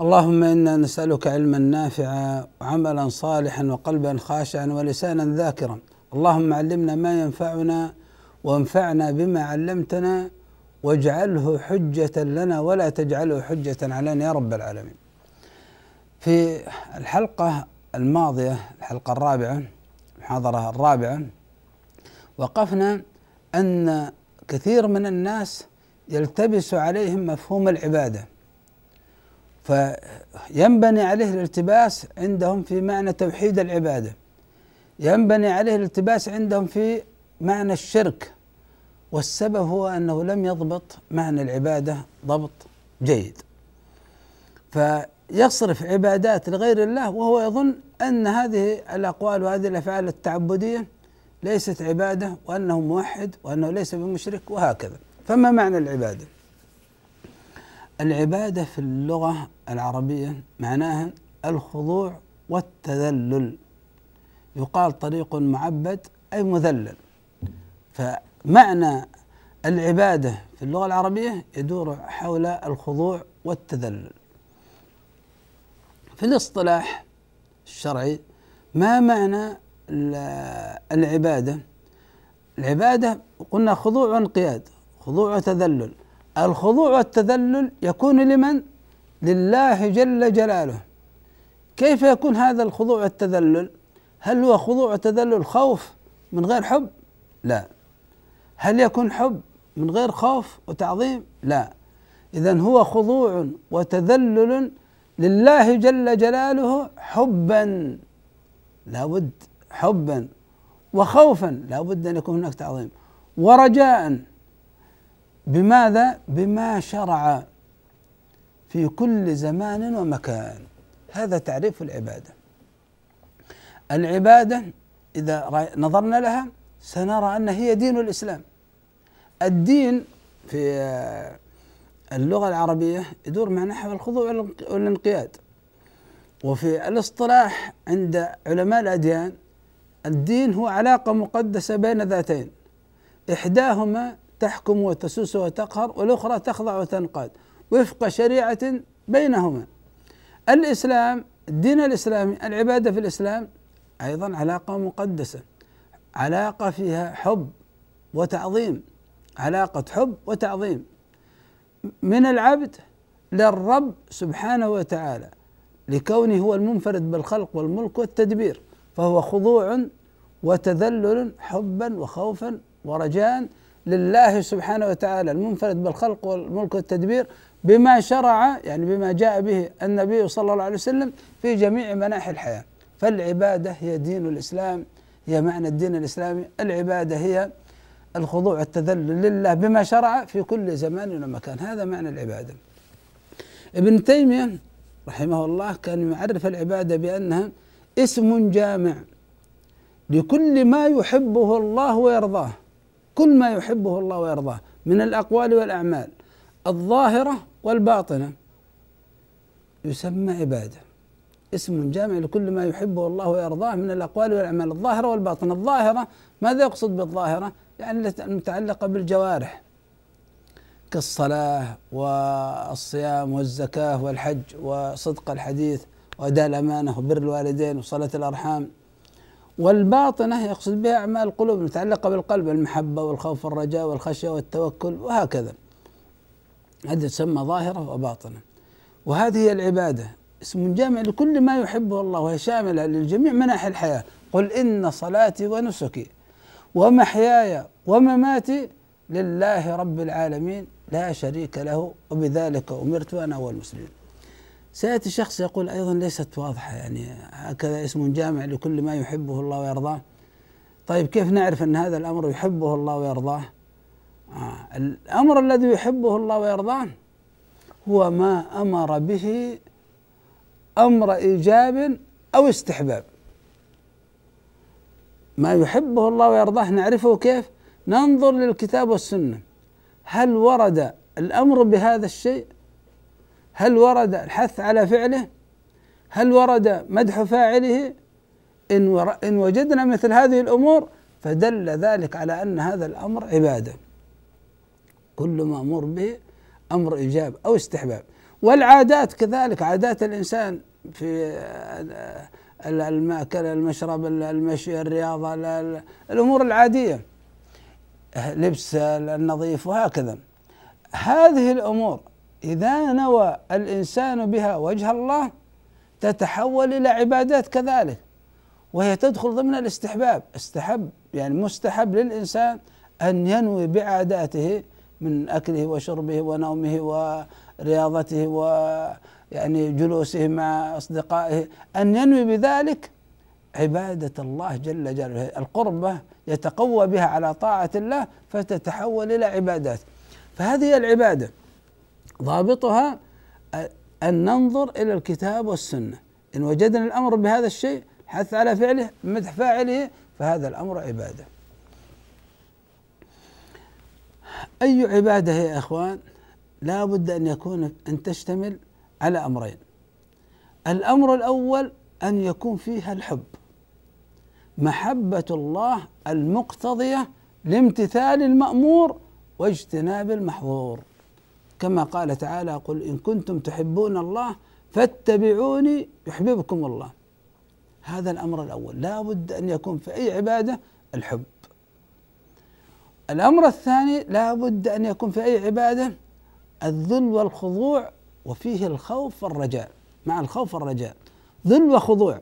اللهم إنا نسألك علما نافعا وعملا صالحا وقلبا خاشعا ولسانا ذاكرا. اللهم علمنا ما ينفعنا وانفعنا بما علمتنا واجعله حجة لنا ولا تجعله حجة علينا يا رب العالمين. في الحلقة الماضية الحلقة الرابعة المحاضرة الرابعة وقفنا أن كثير من الناس يلتبس عليهم مفهوم العبادة فينبني عليه الالتباس عندهم في معنى توحيد العبادة. ينبني عليه الالتباس عندهم في معنى الشرك والسبب هو أنه لم يضبط معنى العبادة ضبط جيد. ف يصرف عبادات لغير الله وهو يظن أن هذه الأقوال وهذه الأفعال التعبدية ليست عبادة وأنه موحد وأنه ليس بمشرك وهكذا. فما معنى العبادة؟ العبادة في اللغة العربية معناها الخضوع والتذلل. يقال طريق معبد أي مذلل. فمعنى العبادة في اللغة العربية يدور حول الخضوع والتذلل. في الاصطلاح الشرعي ما معنى العبادة؟ العبادة قلنا خضوع وانقياد خضوع وتذلل. الخضوع والتذلل يكون لمن؟ لله جل جلاله. كيف يكون هذا الخضوع والتذلل؟ هل هو خضوع وتذلل خوف من غير حب؟ لا. هل يكون حب من غير خوف وتعظيم؟ لا. اذا هو خضوع وتذلل لله جل جلاله حبا لابد حبا وخوفا لابد أن يكون هناك تعظيم ورجاء بماذا؟ بما شرع في كل زمان ومكان. هذا تعريف العبادة. العبادة إذا نظرنا لها سنرى أن هي دين الإسلام. الدين في اللغة العربية يدور مع نحو الخضوع والانقياد. وفي الاصطلاح عند علماء الأديان الدين هو علاقة مقدسة بين ذاتين. إحداهما تحكم وتسوس وتقهر والأخرى تخضع وتنقاد. وفق شريعة بينهما. الإسلام الدين الإسلامي العبادة في الإسلام أيضا علاقة مقدسة. علاقة فيها حب وتعظيم. علاقة حب وتعظيم. من العبد للرب سبحانه وتعالى. لكونه هو المنفرد بالخلق والملك والتدبير. فهو خضوع وتذلل حبا وخوفا ورجاء لله سبحانه وتعالى المنفرد بالخلق والملك والتدبير بما شرع يعني بما جاء به النبي صلى الله عليه وسلم في جميع مناحي الحياة. فالعبادة هي دين الإسلام هي معنى الدين الإسلامي. العبادة هي الخضوع والتذلل لله بما شرع في كل زمان ومكان. هذا معنى العبادة. ابن تيمية رحمه الله كان يعرف العبادة بأنها اسم جامع لكل ما يحبه الله ويرضاه. كل ما يحبه الله ويرضاه من الأقوال والأعمال الظاهرة والباطنة. يسمى عبادة. اسم جامع لكل ما يحبه الله ويرضاه من الأقوال والأعمال الظاهرة والباطنة. الظاهرة ماذا يقصد بالظاهرة؟ يعني المتعلقة بالجوارح. كالصلاة والصيام والزكاة والحج وصدق الحديث وأداء الأمانة وبر الوالدين وصلاة الأرحام. والباطنة يقصد بها أعمال القلوب المتعلقة بالقلب المحبة والخوف والرجاء والخشية والتوكل وهكذا. هذه تسمى ظاهرة وباطنة وهذه هي العبادة. اسم جامع لكل ما يحبه الله وهي شاملة لجميع مناحي الحياة. قل إن صلاتي ونسكي ومحياي ومماتي لله رب العالمين. لا شريك له وبذلك أمرت وأنا أول سيأتي شخص يقول أيضا ليست واضحة يعني هكذا اسم جامع لكل ما يحبه الله ويرضاه. طيب كيف نعرف أن هذا الأمر يحبه الله ويرضاه؟ آه الأمر الذي يحبه الله ويرضاه هو ما أمر به أمر إيجاب أو استحباب. ما يحبه الله ويرضاه نعرفه كيف؟ ننظر للكتاب والسنة. هل ورد الأمر بهذا الشيء؟ هل ورد الحث على فعله؟ هل ورد مدح فاعله؟ إن, إن وجدنا مثل هذه الأمور فدل ذلك على أن هذا الأمر عبادة. كل مأمور به أمر إيجاب أو استحباب. والعادات كذلك عادات الإنسان في المأكل المشرب المشي الرياضة الأمور العادية. لبس النظيف وهكذا. هذه الأمور إذا نوى الإنسان بها وجه الله تتحول إلى عبادات كذلك وهي تدخل ضمن الاستحباب. استحب يعني مستحب للإنسان أن ينوي بعاداته من أكله وشربه ونومه ورياضته ويعني جلوسه مع أصدقائه أن ينوي بذلك عبادة الله جل جلاله. القربة يتقوى بها على طاعة الله فتتحول إلى عبادات. فهذه العبادة. ضابطها أن ننظر إلى الكتاب والسنة. إن وجدنا الأمر بهذا الشيء حث على فعله مدح فاعله فهذا الأمر عبادة. أي عبادة يا إخوان؟ لا بد أن يكون أن تشتمل على أمرين. الأمر الأول أن يكون فيها الحب. محبة الله المقتضية لامتثال المأمور واجتناب المحظور. كما قال تعالى قل إن كنتم تحبون الله فاتبعوني يحببكم الله. هذا الأمر الأول. لا بد أن يكون في أي عبادة الحب. الأمر الثاني لا بد أن يكون في أي عبادة الذل والخضوع وفيه الخوف والرجاء. مع الخوف والرجاء. ذل وخضوع.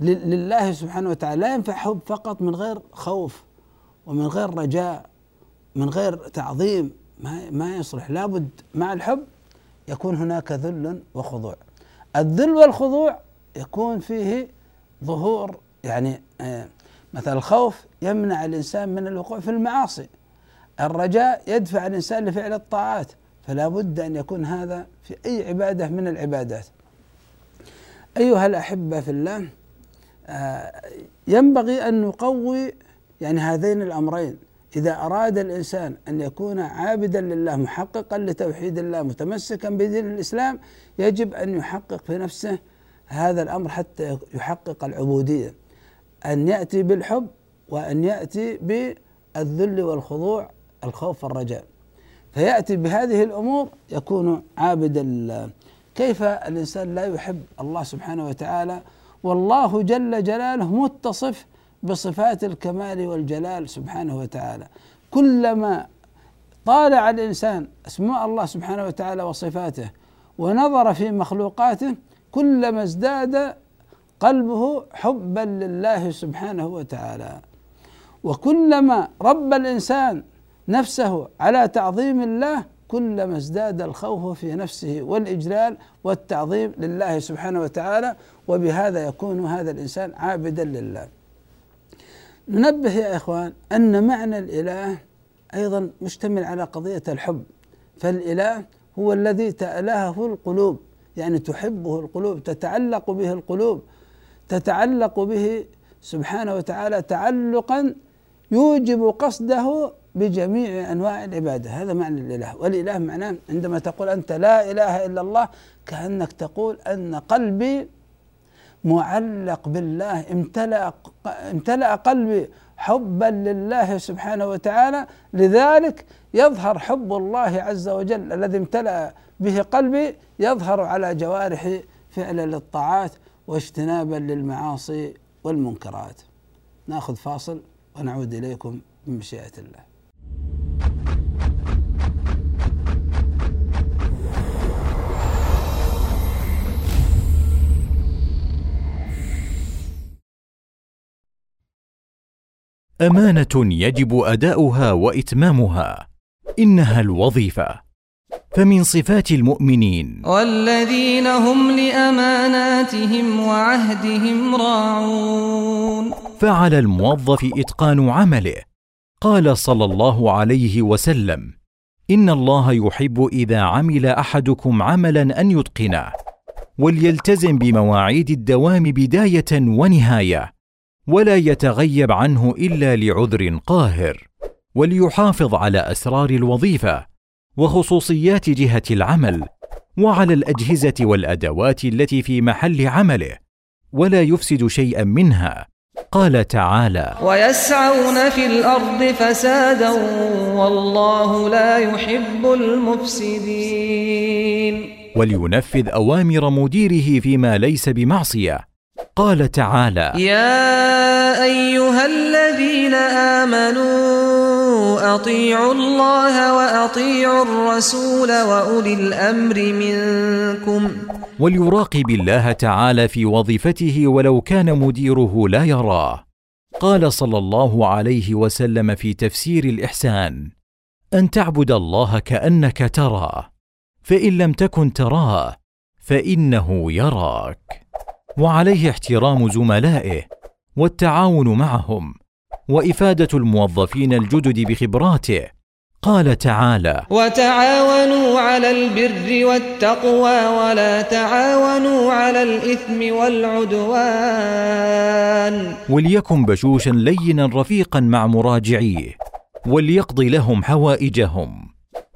لله سبحانه وتعالى. لا ينفع حب فقط من غير خوف ومن غير رجاء من غير تعظيم. ما ما يصلح. لابد مع الحب يكون هناك ذل وخضوع. الذل والخضوع يكون فيه ظهور يعني آه، مثلا الخوف يمنع الإنسان من الوقوع في المعاصي. الرجاء يدفع الإنسان لفعل الطاعات فلا بد أن يكون هذا في أي عبادة من العبادات. أيها الأحبة في الله آه، ينبغي أن نقوي يعني هذين الأمرين. إذا أراد الإنسان أن يكون عابدا لله محققا لتوحيد الله متمسكا بدين الإسلام يجب أن يحقق في نفسه هذا الأمر حتى يحقق العبودية. أن يأتي بالحب وأن يأتي بالذل والخضوع الخوف والرجاء. فيأتي بهذه الأمور يكون عابدا لله. كيف الإنسان لا يحب الله سبحانه وتعالى؟ والله جل جلاله متصف بصفات الكمال والجلال سبحانه وتعالى كلما طالع الإنسان أسماء الله سبحانه وتعالى وصفاته ونظر في مخلوقاته كلما ازداد قلبه حبا لله سبحانه وتعالى وكلما رب الإنسان نفسه على تعظيم الله كلما ازداد الخوف في نفسه والإجلال والتعظيم لله سبحانه وتعالى وبهذا يكون هذا الإنسان عابدا لله. ننبه يا إخوان أن معنى الإله أيضا مشتمل على قضية الحب. فالإله هو الذي تألهه القلوب يعني تحبه القلوب تتعلق به القلوب تتعلق به سبحانه وتعالى تعلقا يوجب قصده بجميع أنواع العبادة. هذا معنى الإله. والإله معناه عندما تقول أنت لا إله إلا الله كأنك تقول أن قلبي معلق بالله امتلأ امتلأ قلبي حبا لله سبحانه وتعالى. لذلك يظهر حب الله عز وجل الذي امتلأ به قلبي يظهر على جوارحي فعلا للطاعات واجتنابا للمعاصي والمنكرات. ناخذ فاصل ونعود إليكم بمشيئه الله. أمانة يجب أداؤها وإتمامها. إنها الوظيفة. فمن صفات المؤمنين. والذين هم لأماناتهم وعهدهم راعون. فعلى الموظف إتقان عمله. قال صلى الله عليه وسلم إن الله يحب إذا عمل أحدكم عملا أن يتقنه وليلتزم بمواعيد الدوام بداية ونهاية. ولا يتغيب عنه إلا لعذر قاهر وليحافظ على أسرار الوظيفة وخصوصيات جهة العمل وعلى الأجهزة والأدوات التي في محل عمله ولا يفسد شيئا منها. قال تعالى ويسعون في الأرض فسادا والله لا يحب المفسدين. ولينفذ أوامر مديره فيما ليس بمعصية قال تعالى يا أيها الذين آمنوا أطيعوا الله وأطيعوا الرسول وأولي الأمر منكم. وليراقب الله تعالى في وظيفته ولو كان مديره لا يراه. قال صلى الله عليه وسلم في تفسير الإحسان أن تعبد الله كأنك تراه فإن لم تكن تراه فإنه يراك. وعليه احترام زملائه والتعاون معهم وإفادة الموظفين الجدد بخبراته. قال تعالى وتعاونوا على البر والتقوى ولا تعاونوا على الإثم والعدوان. وليكن بشوشا لينا رفيقا مع مراجعيه وليقضي لهم حوائجهم.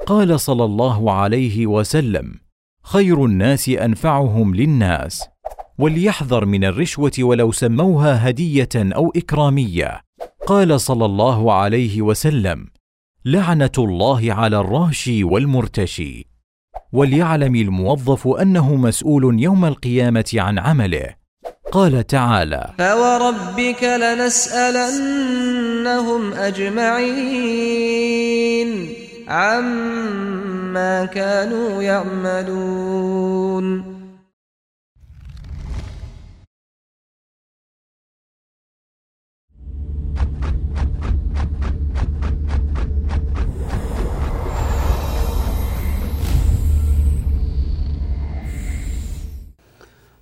قال صلى الله عليه وسلم خير الناس أنفعهم للناس. وليحذر من الرشوة ولو سموها هدية أو إكرامية. قال صلى الله عليه وسلم لعنة الله على الراشي والمرتشي. وليعلم الموظف أنه مسؤول يوم القيامة عن عمله. قال تعالى فوربك لنسالنهم اجمعين عما كانوا يعملون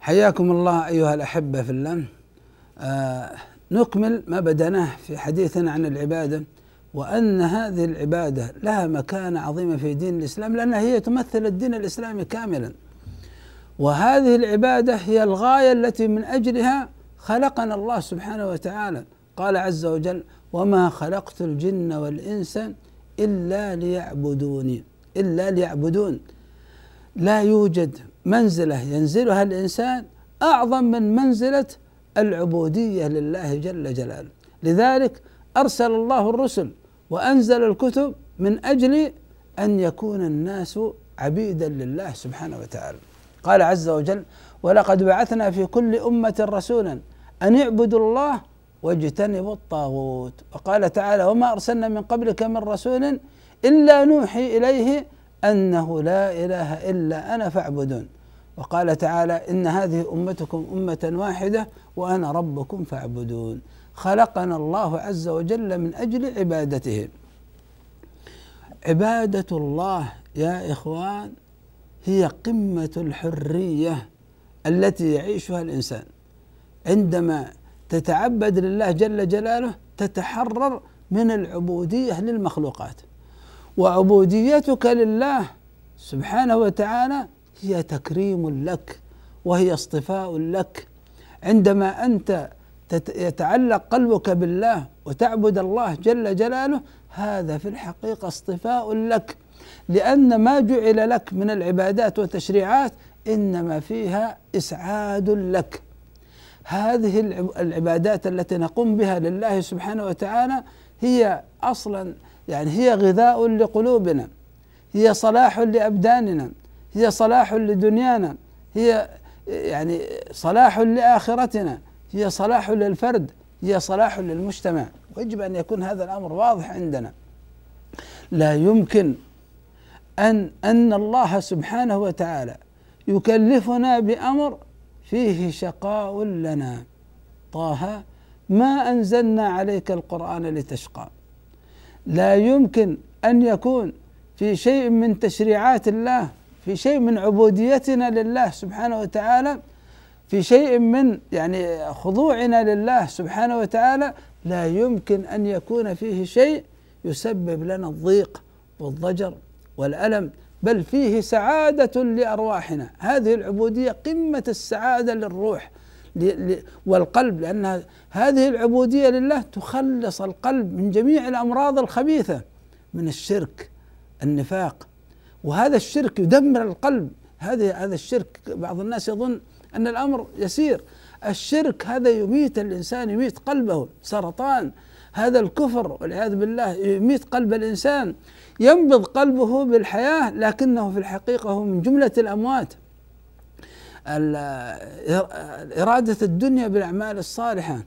حياكم الله أيها الأحبة في الله. آه نكمل ما بدأناه في حديثنا عن العبادة وأن هذه العبادة لها مكانة عظيمة في دين الإسلام لأنها هي تمثل الدين الإسلامي كاملا. وهذه العبادة هي الغاية التي من أجلها خلقنا الله سبحانه وتعالى. قال عز وجل وما خلقت الجن والإنس إلا ليعبدوني. إلا ليعبدون. لا يوجد منزله ينزلها الإنسان أعظم من منزلة العبودية لله جل جلاله. لذلك أرسل الله الرسل وأنزل الكتب من أجل أن يكون الناس عبيدا لله سبحانه وتعالى. قال عز وجل ولقد بعثنا في كل أمة رسولا أن اعبدوا الله واجتنبوا الطاغوت وقال تعالى وما أرسلنا من قبلك من رسول إلا نوحي إليه أنه لا إله إلا أنا فاعبدون. وقال تعالى إن هذه أمتكم أمة واحدة وأنا ربكم فاعبدون. خلقنا الله عز وجل من أجل عبادته. عبادة الله يا إخوان هي قمة الحرية التي يعيشها الإنسان. عندما تتعبد لله جل جلاله تتحرر من العبودية للمخلوقات. وعبوديتك لله سبحانه وتعالى هي تكريم لك وهي اصطفاء لك. عندما أنت يتعلق قلبك بالله وتعبد الله جل جلاله هذا في الحقيقة اصطفاء لك. لأن ما جعل لك من العبادات والتشريعات إنما فيها إسعاد لك. هذه العبادات التي نقوم بها لله سبحانه وتعالى هي أصلا يعني هي غذاء لقلوبنا هي صلاح لأبداننا هي صلاح لدنيانا هي يعني صلاح لآخرتنا هي صلاح للفرد هي صلاح للمجتمع. ويجب أن يكون هذا الأمر واضح عندنا. لا يمكن أن أن الله سبحانه وتعالى يكلفنا بأمر فيه شقاء لنا. طه ما أنزلنا عليك القرآن لتشقى. لا يمكن أن يكون في شيء من تشريعات الله في شيء من عبوديتنا لله سبحانه وتعالى في شيء من يعني خضوعنا لله سبحانه وتعالى لا يمكن أن يكون فيه شيء يسبب لنا الضيق والضجر والألم بل فيه سعادة لأرواحنا. هذه العبودية قمة السعادة للروح. والقلب لأن هذه العبودية لله تخلص القلب من جميع الأمراض الخبيثة من الشرك النفاق. وهذا الشرك يدمر القلب. هذا هذا الشرك بعض الناس يظن أن الأمر يسير. الشرك هذا يميت الإنسان يميت قلبه سرطان. هذا الكفر والعياذ بالله يميت قلب الإنسان. ينبض قلبه بالحياة لكنه في الحقيقة هو من جملة الأموات. إرادة الدنيا بالأعمال الصالحة.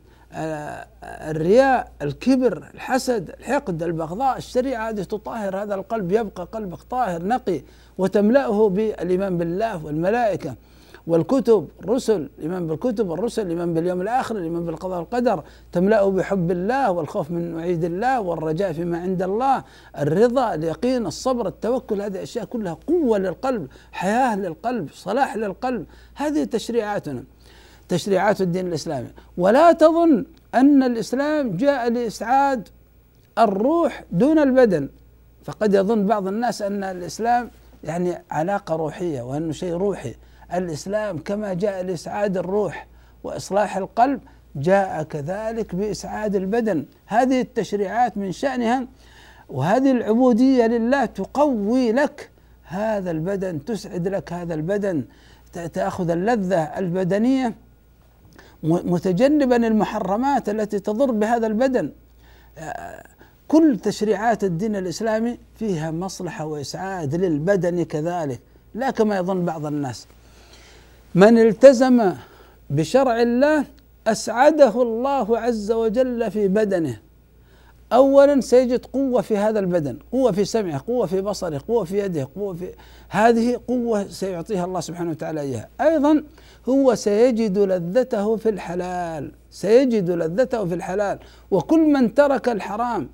الرياء الكبر الحسد الحقد البغضاء. الشريعة هذه تطهر هذا القلب يبقى قلبك طاهر نقي وتملأه بالإيمان بالله والملائكة. والكتب الرسل الإيمان بالكتب والرسل الإيمان باليوم الآخر الإيمان بالقضاء والقدر تملأه بحب الله والخوف من وعيد الله والرجاء فيما عند الله الرضا اليقين الصبر التوكل هذه أشياء كلها قوة للقلب حياة للقلب صلاح للقلب. هذه تشريعاتنا تشريعات الدين الإسلامي. ولا تظن أن الإسلام جاء لإسعاد الروح دون البدن. فقد يظن بعض الناس أن الإسلام يعني علاقة روحية وأنه شيء روحي. الإسلام كما جاء لإسعاد الروح وإصلاح القلب جاء كذلك بإسعاد البدن. هذه التشريعات من شأنها وهذه العبودية لله تقوي لك هذا البدن تسعد لك هذا البدن تأخذ اللذة البدنية متجنبا المحرمات التي تضر بهذا البدن. كل تشريعات الدين الإسلامي فيها مصلحة وإسعاد للبدن كذلك لا كما يظن بعض الناس. من التزم بشرع الله أسعده الله عز وجل في بدنه. اولا سيجد قوة في هذا البدن قوة في سمعه قوة في بصره قوة في يده قوة في هذه قوة سيعطيها الله سبحانه وتعالى إياها. أيضا هو سيجد لذته في الحلال سيجد لذته في الحلال. وكل من ترك الحرام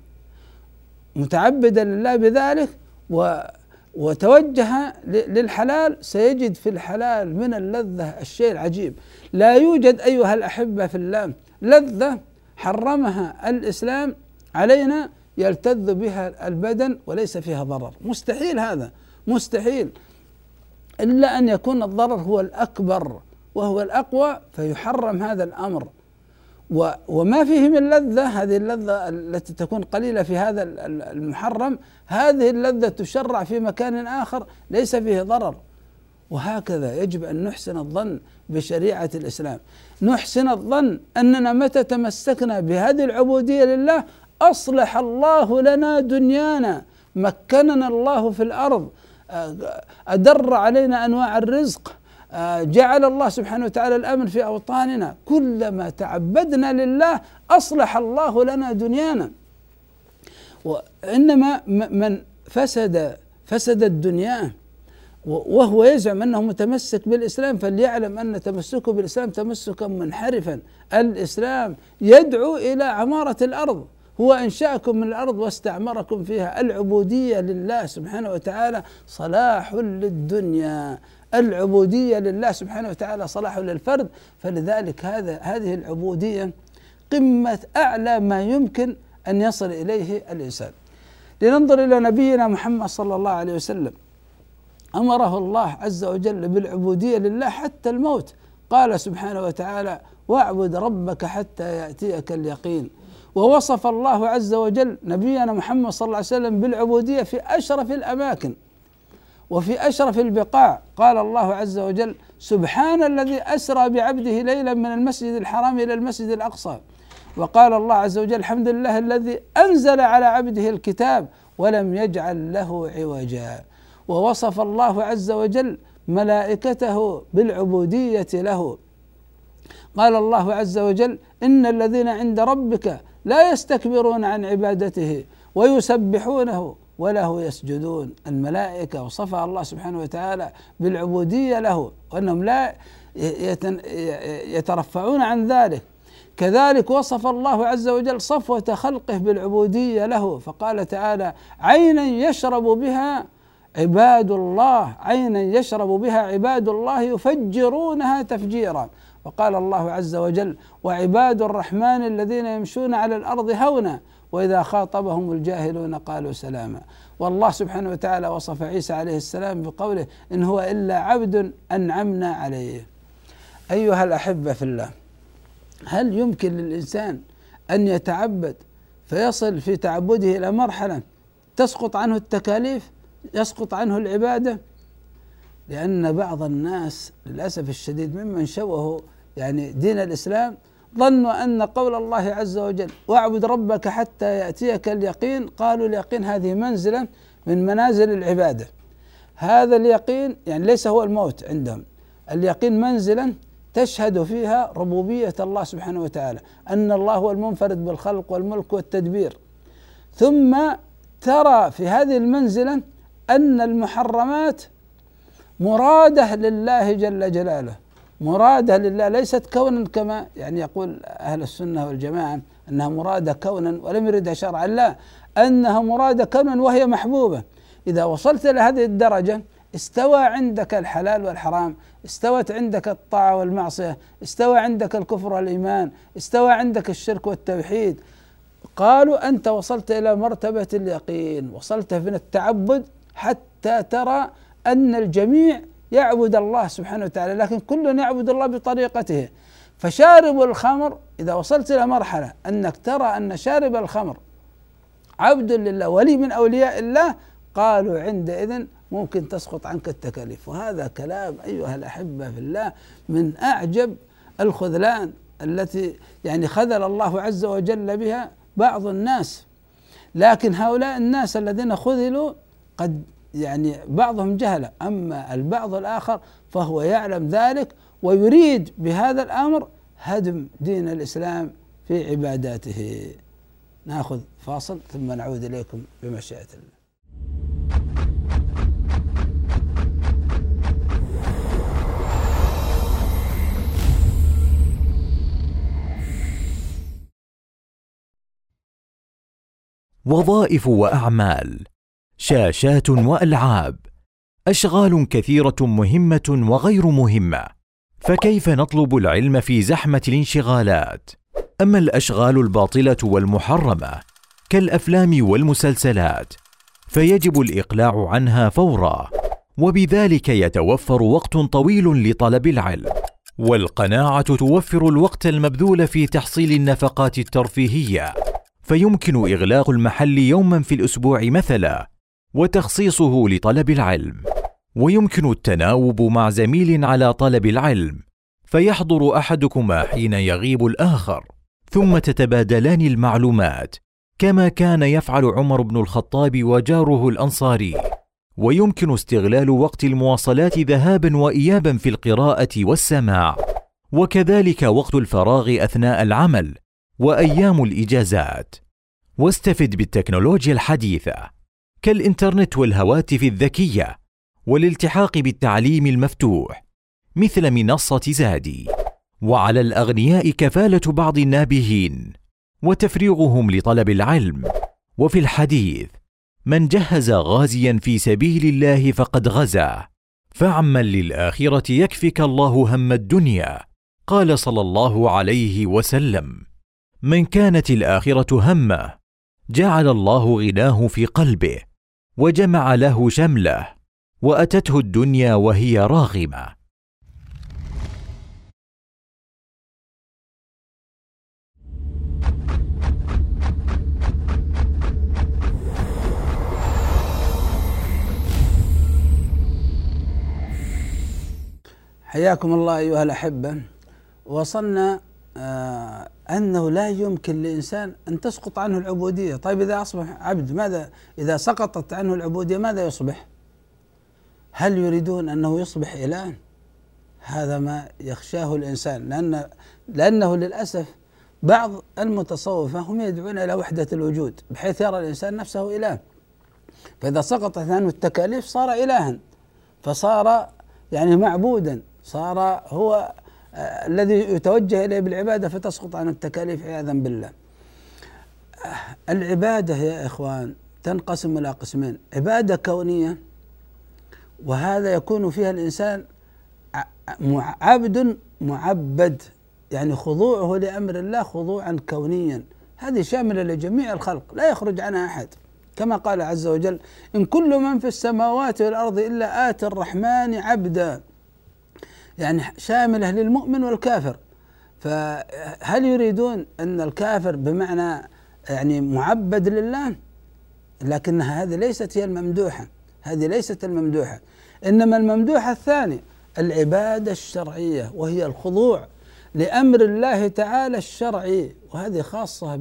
متعبدا لله بذلك و وتوجه للحلال سيجد في الحلال من اللذة الشيء العجيب. لا يوجد أيها الأحبة في الله لذة حرمها الإسلام علينا يلتذ بها البدن وليس فيها ضرر. مستحيل هذا مستحيل. إلا أن يكون الضرر هو الأكبر وهو الأقوى فيحرم هذا الأمر. وما فيه من لذة هذه اللذة التي تكون قليلة في هذا المحرم هذه اللذة تشرع في مكان آخر ليس فيه ضرر. وهكذا يجب أن نحسن الظن بشريعة الإسلام. نحسن الظن أننا متى تمسكنا بهذه العبودية لله؟ أصلح الله لنا دنيانا مكننا الله في الأرض أدر علينا أنواع الرزق. جعل الله سبحانه وتعالى الأمن في أوطاننا. كلما تعبدنا لله أصلح الله لنا دنيانا. وإنما من فسد فسدت دنياه وهو يزعم أنه متمسك بالإسلام فليعلم أن تمسكه بالإسلام تمسكا منحرفا. الإسلام يدعو إلى عمارة الأرض. هو أنشأكم من الأرض واستعمركم فيها. العبودية لله سبحانه وتعالى صلاح للدنيا. العبودية لله سبحانه وتعالى صلاح للفرد فلذلك هذا هذه العبودية قمة أعلى ما يمكن أن يصل إليه الإنسان. لننظر إلى نبينا محمد صلى الله عليه وسلم. أمره الله عز وجل بالعبودية لله حتى الموت. قال سبحانه وتعالى واعبد ربك حتى يأتيك اليقين ووصف الله عز وجل نبينا محمد صلى الله عليه وسلم بالعبودية في أشرف الأماكن. وفي أشرف البقاع قال الله عز وجل سبحان الذي أسرى بعبده ليلا من المسجد الحرام إلى المسجد الأقصى. وقال الله عز وجل الحمد لله الذي أنزل على عبده الكتاب ولم يجعل له عوجا. ووصف الله عز وجل ملائكته بالعبودية له. قال الله عز وجل إن الذين عند ربك لا يستكبرون عن عبادته ويسبحونه وله يسجدون. الملائكة وصفها الله سبحانه وتعالى بالعبودية له وأنهم لا يترفعون عن ذلك. كذلك وصف الله عز وجل صفوة خلقه بالعبودية له. فقال تعالى عينا يشرب بها عباد الله عينا يشرب بها عباد الله يفجرونها تفجيرا. وقال الله عز وجل وعباد الرحمن الذين يمشون على الأرض هونا وإذا خاطبهم الجاهلون قالوا سلاما. والله سبحانه وتعالى وصف عيسى عليه السلام بقوله إن هو إلا عبد أنعمنا عليه. أيها الأحبة في الله هل يمكن للإنسان أن يتعبد فيصل في تعبده إلى مرحلة تسقط عنه التكاليف يسقط عنه العبادة؟ لأن بعض الناس للأسف الشديد ممن شوهوا يعني دين الإسلام ظنوا أن قول الله عز وجل واعبد ربك حتى يأتيك اليقين قالوا اليقين هذه منزلة من منازل العبادة. هذا اليقين يعني ليس هو الموت عندهم. اليقين منزلا تشهد فيها ربوبية الله سبحانه وتعالى أن الله هو المنفرد بالخلق والملك والتدبير. ثم ترى في هذه المنزلة أن المحرمات مرادة لله جل جلاله. مرادة لله ليست كونا كما يعني يقول أهل السنة والجماعة أنها مرادة كونا ولم يردها شرعا لا أنها مرادة كونا وهي محبوبة. إذا وصلت إلى هذه الدرجة استوى عندك الحلال والحرام استوت عندك الطاعة والمعصية استوى عندك الكفر والإيمان استوى عندك الشرك والتوحيد. قالوا أنت وصلت إلى مرتبة اليقين وصلت من التعبد حتى ترى أن الجميع يعبد الله سبحانه وتعالى لكن كل يعبد الله بطريقته. فشارب الخمر إذا وصلت إلى مرحلة أنك ترى أن شارب الخمر عبد لله ولي من أولياء الله قالوا عندئذ ممكن تسقط عنك التكاليف. وهذا كلام أيها الأحبة في الله من أعجب الخذلان التي يعني خذل الله عز وجل بها بعض الناس. لكن هؤلاء الناس الذين خذلوا قد يعني بعضهم جهل أما البعض الآخر فهو يعلم ذلك ويريد بهذا الأمر هدم دين الإسلام في عباداته. ناخذ فاصل ثم نعود إليكم بمشيئة الله. وظائف وأعمال. شاشات وألعاب. أشغال كثيرة مهمة وغير مهمة. فكيف نطلب العلم في زحمة الانشغالات؟ أما الأشغال الباطلة والمحرمة كالأفلام والمسلسلات فيجب الإقلاع عنها فورا وبذلك يتوفر وقت طويل لطلب العلم. والقناعة توفر الوقت المبذول في تحصيل النفقات الترفيهية فيمكن إغلاق المحل يوما في الأسبوع مثلا. وتخصيصه لطلب العلم. ويمكن التناوب مع زميل على طلب العلم فيحضر أحدكما حين يغيب الآخر. ثم تتبادلان المعلومات كما كان يفعل عمر بن الخطاب وجاره الأنصاري. ويمكن استغلال وقت المواصلات ذهابا وايابا في القراءة والسماع. وكذلك وقت الفراغ أثناء العمل وأيام الإجازات. واستفد بالتكنولوجيا الحديثة. كالإنترنت والهواتف الذكية والالتحاق بالتعليم المفتوح مثل منصة زادي. وعلى الأغنياء كفالة بعض النابهين وتفريغهم لطلب العلم. وفي الحديث من جهز غازيا في سبيل الله فقد غزا. فاعمل للآخرة يكفك الله هم الدنيا. قال صلى الله عليه وسلم. من كانت الآخرة همة جعل الله غناه في قلبه. وجمع له شمله وأتته الدنيا وهي راغمة. حياكم الله أيها الأحبة. وصلنا آه أنه لا يمكن لإنسان أن تسقط عنه العبودية. طيب إذا أصبح عبد ماذا؟ إذا سقطت عنه العبودية ماذا يصبح؟ هل يريدون أنه يصبح إله هذا ما يخشاه الإنسان. لأن لأنه للأسف بعض المتصوفة هم يدعون إلى وحدة الوجود بحيث يرى الإنسان نفسه إله فإذا سقطت عنه التكاليف صار إلها فصار يعني معبودا صار هو الذي يتوجه إليه بالعبادة فتسقط عن التكاليف عياذا بالله. العبادة يا إخوان تنقسم إلى قسمين، عبادة كونية وهذا يكون فيها الإنسان عبد معبد يعني خضوعه لأمر الله خضوعا كونيا. هذه شاملة لجميع الخلق لا يخرج عنها أحد. كما قال عز وجل إن كل من في السماوات والأرض إلا آتي الرحمن عبدا. يعني شامله للمؤمن والكافر. فهل يريدون أن الكافر بمعنى يعني معبد لله؟ لكنها هذه ليست هي الممدوحة. هذه ليست الممدوحة. إنما الممدوحة الثانية العبادة الشرعية وهي الخضوع لأمر الله تعالى الشرعي. وهذه خاصة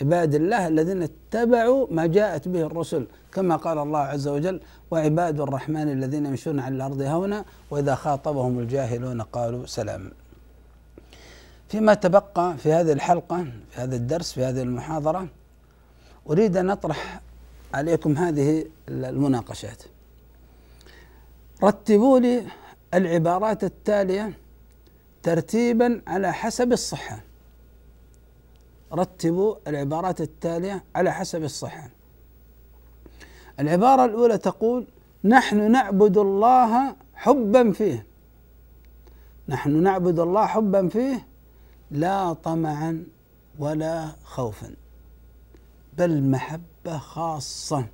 بعباد الله الذين اتبعوا ما جاءت به الرسل كما قال الله عز وجل وعباد الرحمن الذين يمشون على الأرض هونا وإذا خاطبهم الجاهلون قالوا سلام. فيما تبقى في هذه الحلقة في هذا الدرس في هذه المحاضرة أريد أن أطرح عليكم هذه المناقشات. رتبوا لي العبارات التالية ترتيبا على حسب الصحة. رتبوا العبارات التالية على حسب الصحه العبارة الأولى تقول نحن نعبد الله حبا فيه. نحن نعبد الله حبا فيه لا طمعا ولا خوفا بل محبة خاصة.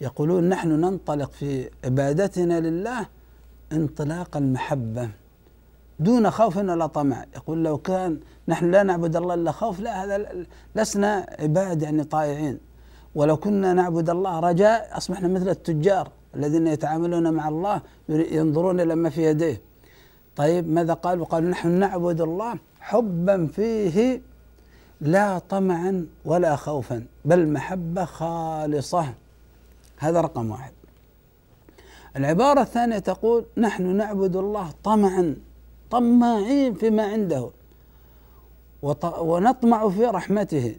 يقولون نحن ننطلق في عبادتنا لله انطلاق المحبة. دون خوف ولا طمع. يقول لو كان نحن لا نعبد الله إلا خوف لا هذا لسنا عباد يعني طائعين. ولو كنا نعبد الله رجاء أصبحنا مثل التجار الذين يتعاملون مع الله ينظرون إلى ما في يديه. طيب ماذا قال؟ وقال نحن نعبد الله حبا فيه لا طمعا ولا خوفا بل محبة خالصة. هذا رقم واحد. العبارة الثانية تقول نحن نعبد الله طمعا. طماعين فيما عنده. ونطمع في رحمته.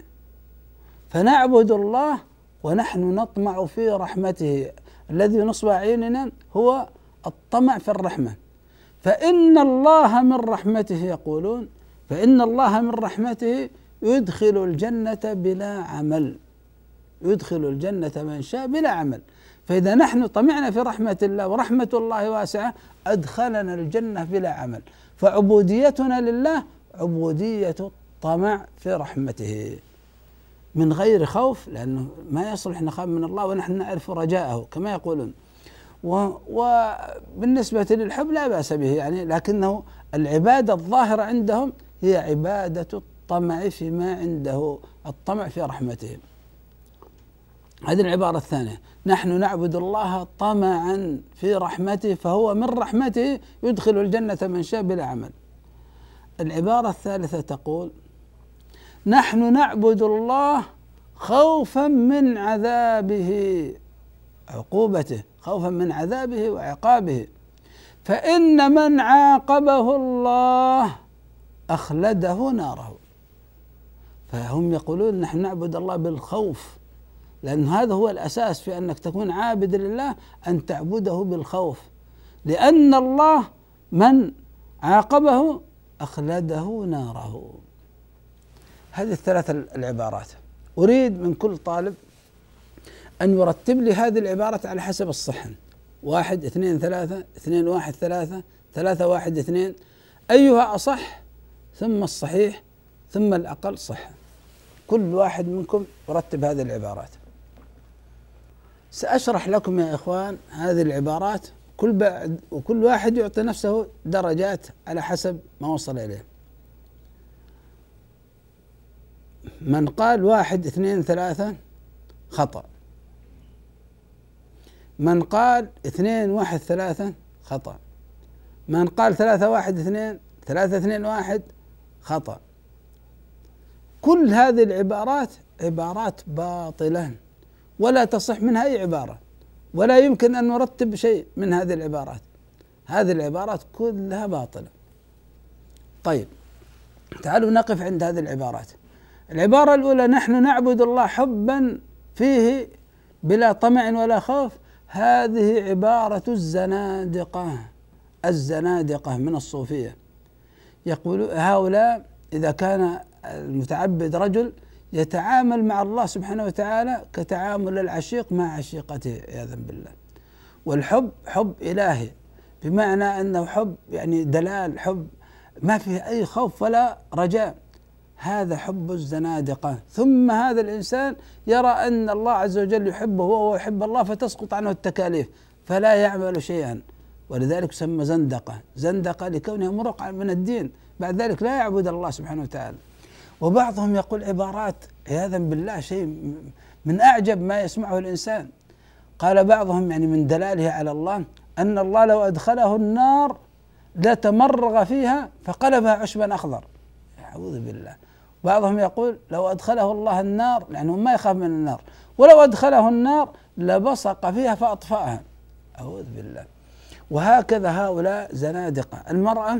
فنعبد الله ونحن نطمع في رحمته. الذي نصب عيننا هو الطمع في الرحمة. فإن الله من رحمته يقولون فإن الله من رحمته يدخل الجنة بلا عمل. يدخل الجنة من شاء بلا عمل. فإذا نحن طمعنا في رحمة الله ورحمة الله واسعة أدخلنا الجنة بلا عمل. فعبوديتنا لله عبودية الطمع في رحمته. من غير خوف لأنه ما يصلح نخاف من الله ونحن نعرف رجاءه كما يقولون. وبالنسبة للحب لا بأس به يعني لكنه العبادة الظاهرة عندهم هي عبادة الطمع فيما عنده الطمع في رحمته. هذه العبارة الثانية. نحن نعبد الله طمعا في رحمته فهو من رحمته يدخل الجنة من شاء بلا عمل. العبارة الثالثة تقول نحن نعبد الله خوفا من عذابه عقوبته خوفا من عذابه وعقابه. فإن من عاقبه الله أخلده ناره. فهم يقولون نحن نعبد الله بالخوف لأن هذا هو الأساس في أنك تكون عابد لله أن تعبده بالخوف. لأن الله من عاقبه أخلده ناره. هذه الثلاث العبارات. أريد من كل طالب أن يرتب لي هذه العبارة على حسب الصحن. واحد اثنين ثلاثة اثنين واحد ثلاثة ثلاثة واحد اثنين. أيها أصح ثم الصحيح ثم الأقل صحة كل واحد منكم يرتب هذه العبارات. سأشرح لكم يا إخوان هذه العبارات. كل بعد وكل واحد يعطي نفسه درجات على حسب ما وصل إليه. من قال واحد اثنين ثلاثة خطأ. من قال اثنين واحد ثلاثة خطأ. من قال ثلاثة واحد اثنين ثلاثة اثنين واحد خطأ. كل هذه العبارات عبارات باطلة. ولا تصح منها أي عبارة ولا يمكن أن نرتب شيء من هذه العبارات. هذه العبارات كلها باطلة. طيب تعالوا نقف عند هذه العبارات. العبارة الأولى نحن نعبد الله حبا فيه بلا طمع ولا خوف. هذه عبارة الزنادقة الزنادقة من الصوفية. يقول هؤلاء إذا كان المتعبد رجل يتعامل مع الله سبحانه وتعالى كتعامل العشيق مع عشيقته عياذا بالله. والحب حب إلهي. بمعنى أنه حب يعني دلال حب ما فيه أي خوف ولا رجاء. هذا حب الزنادقة. ثم هذا الإنسان يرى أن الله عز وجل يحبه وهو يحب الله فتسقط عنه التكاليف فلا يعمل شيئا. ولذلك سمى زندقة. زندقة لكونه مرق من الدين. بعد ذلك لا يعبد الله سبحانه وتعالى. وبعضهم يقول عبارات عياذا بالله شيء من أعجب ما يسمعه الإنسان. قال بعضهم يعني من دلاله على الله أن الله لو أدخله النار لتمرغ فيها فقلبها عشبا أخضر. أعوذ بالله. بعضهم يقول لو أدخله الله النار لأنه ما يخاف من النار ولو أدخله النار لبصق فيها فأطفأها. أعوذ بالله. وهكذا هؤلاء زنادقة. المرأة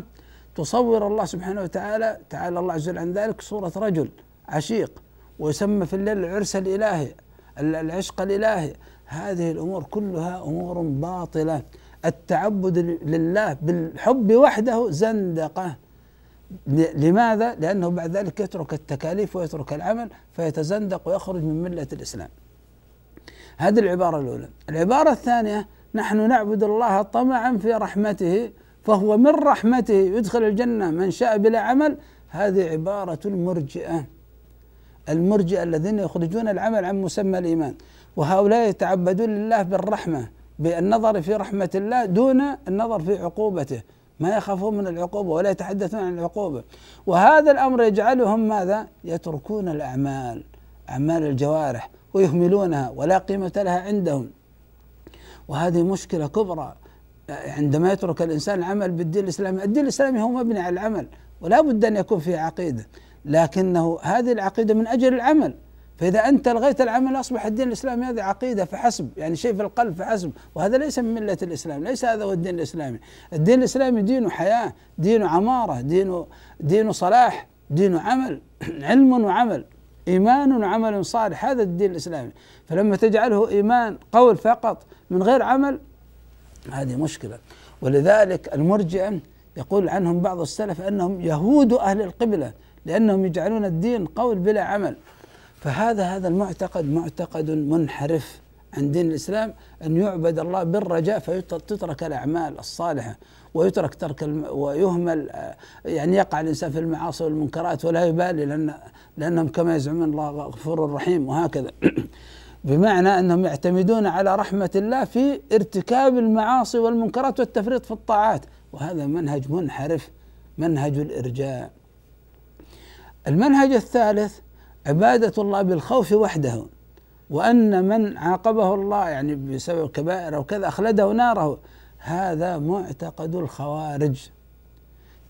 تصور الله سبحانه وتعالى تعالى الله عز وجل عن ذلك صورة رجل عشيق ويسمى في الليل العرس الإلهي العشق الإلهي. هذه الأمور كلها أمور باطلة. التعبد لله بالحب وحده زندقة. لماذا؟ لأنه بعد ذلك يترك التكاليف ويترك العمل فيتزندق ويخرج من ملة الإسلام. هذه العبارة الأولى. العبارة الثانية نحن نعبد الله طمعا في رحمته فهو من رحمته يدخل الجنة من شاء بلا عمل هذه عبارة المرجئة. المرجئة الذين يخرجون العمل عن مسمى الإيمان. وهؤلاء يتعبدون لله بالرحمة بالنظر في رحمة الله دون النظر في عقوبته. ما يخافون من العقوبة ولا يتحدثون عن العقوبة. وهذا الأمر يجعلهم ماذا؟ يتركون الأعمال أعمال الجوارح ويهملونها ولا قيمة لها عندهم. وهذه مشكلة كبرى. عندما يترك الإنسان العمل بالدين الإسلامي الدين الإسلامي هو مبني على العمل ولا بد أن يكون فيه عقيدة لكنه هذه العقيدة من أجل العمل فإذا أنت ألغيت العمل أصبح الدين الإسلامي هذه عقيدة فحسب يعني شيء في القلب فحسب وهذا ليس من ملة الإسلام ليس هذا هو الدين الإسلامي. الدين الإسلامي دين حياة دين عمارة دين دين صلاح دين عمل علم وعمل إيمان وعمل صالح هذا الدين الإسلامي. فلما تجعله إيمان قول فقط من غير عمل هذه مشكلة. ولذلك المرجئة يقول عنهم بعض السلف أنهم يهود أهل القبلة لأنهم يجعلون الدين قول بلا عمل. فهذا هذا المعتقد معتقد منحرف عن دين الإسلام أن يعبد الله بالرجاء فتترك الأعمال الصالحة ويترك ترك الم... ويهمل يعني يقع الإنسان في المعاصي والمنكرات ولا يبالي لأن لأنهم كما يزعمون الله غفور رحيم وهكذا. بمعنى أنهم يعتمدون على رحمة الله في ارتكاب المعاصي والمنكرات والتفريط في الطاعات. وهذا منهج منحرف منهج الإرجاء. المنهج الثالث عبادة الله بالخوف وحده وأن من عاقبه الله يعني بسبب كبائر أو كذا أخلده ناره. هذا معتقد الخوارج.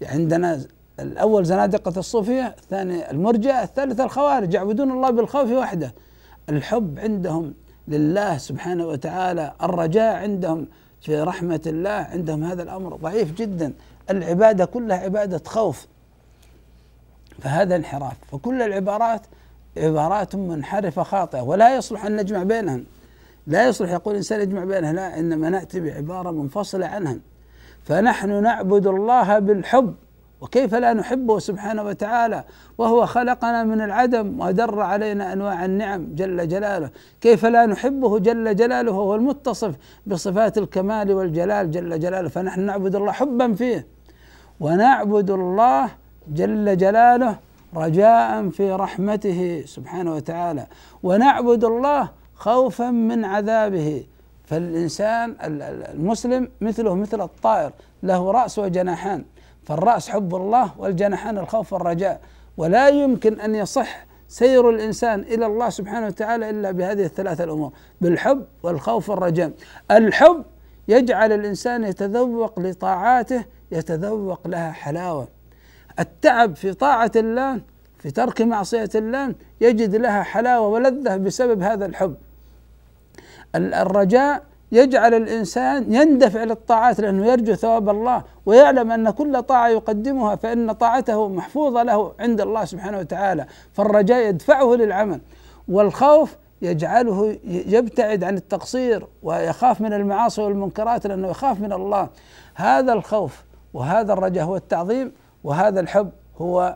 عندنا الأول زنادقة الصوفية الثاني المرجئة الثالث الخوارج. يعبدون الله بالخوف وحده. الحب عندهم لله سبحانه وتعالى الرجاء عندهم في رحمة الله عندهم هذا الأمر ضعيف جدا. العبادة كلها عبادة خوف. فهذا انحراف. فكل العبارات عبارات منحرفة خاطئة ولا يصلح أن نجمع بينهم لا يصلح يقول الإنسان يجمع بينها لا إنما نأتي بعبارة منفصلة عنها فنحن نعبد الله بالحب. وكيف لا نحبه سبحانه وتعالى؟ وهو خلقنا من العدم ودر علينا أنواع النعم جل جلاله. كيف لا نحبه جل جلاله؟ وهو المتصف بصفات الكمال والجلال جل جلاله. فنحن نعبد الله حبا فيه. ونعبد الله جل جلاله رجاء في رحمته سبحانه وتعالى. ونعبد الله خوفا من عذابه. فالإنسان المسلم مثله مثل الطائر له رأس وجناحان. فالرأس حب الله والجناحان الخوف والرجاء. ولا يمكن أن يصح سير الإنسان إلى الله سبحانه وتعالى إلا بهذه الثلاثة الأمور بالحب والخوف والرجاء. الحب يجعل الإنسان يتذوق لطاعاته يتذوق لها حلاوة. التعب في طاعة الله في ترك معصية الله يجد لها حلاوة ولذة بسبب هذا الحب. الرجاء يجعل الإنسان يندفع للطاعات لأنه يرجو ثواب الله ويعلم أن كل طاعة يقدمها فإن طاعته محفوظة له عند الله سبحانه وتعالى فالرجاء يدفعه للعمل والخوف يجعله يبتعد عن التقصير ويخاف من المعاصي والمنكرات لأنه يخاف من الله. هذا الخوف وهذا الرجاء هو التعظيم وهذا الحب هو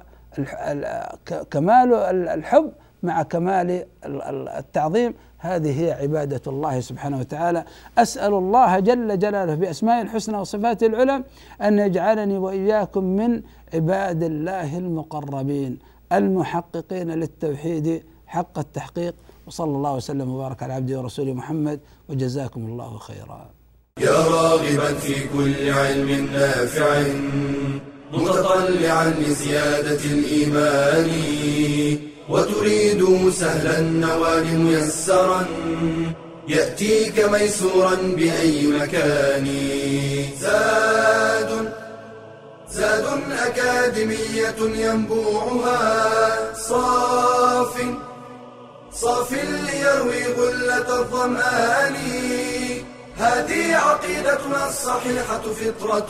كمال ال- الحب مع كمال ال- ال- التعظيم. هذه هي عبادة الله سبحانه وتعالى. أسأل الله جل جلاله بأسمائه الحسنى وصفاته العلى أن يجعلني وإياكم من عباد الله المقربين المحققين للتوحيد حق التحقيق. وصلى الله وسلم وبارك على عبده ورسوله محمد وجزاكم الله خيرا. يا راغبا في كل علم نافع متطلعا لزيادة الإيمان. وتريد سهلا النوال ميسرا يأتيك ميسورا بأي مكان. زاد زاد أكاديمية ينبوعها. صاف صاف ليروي غلة الظمآن هذه عقيدتنا الصحيحة فطرة.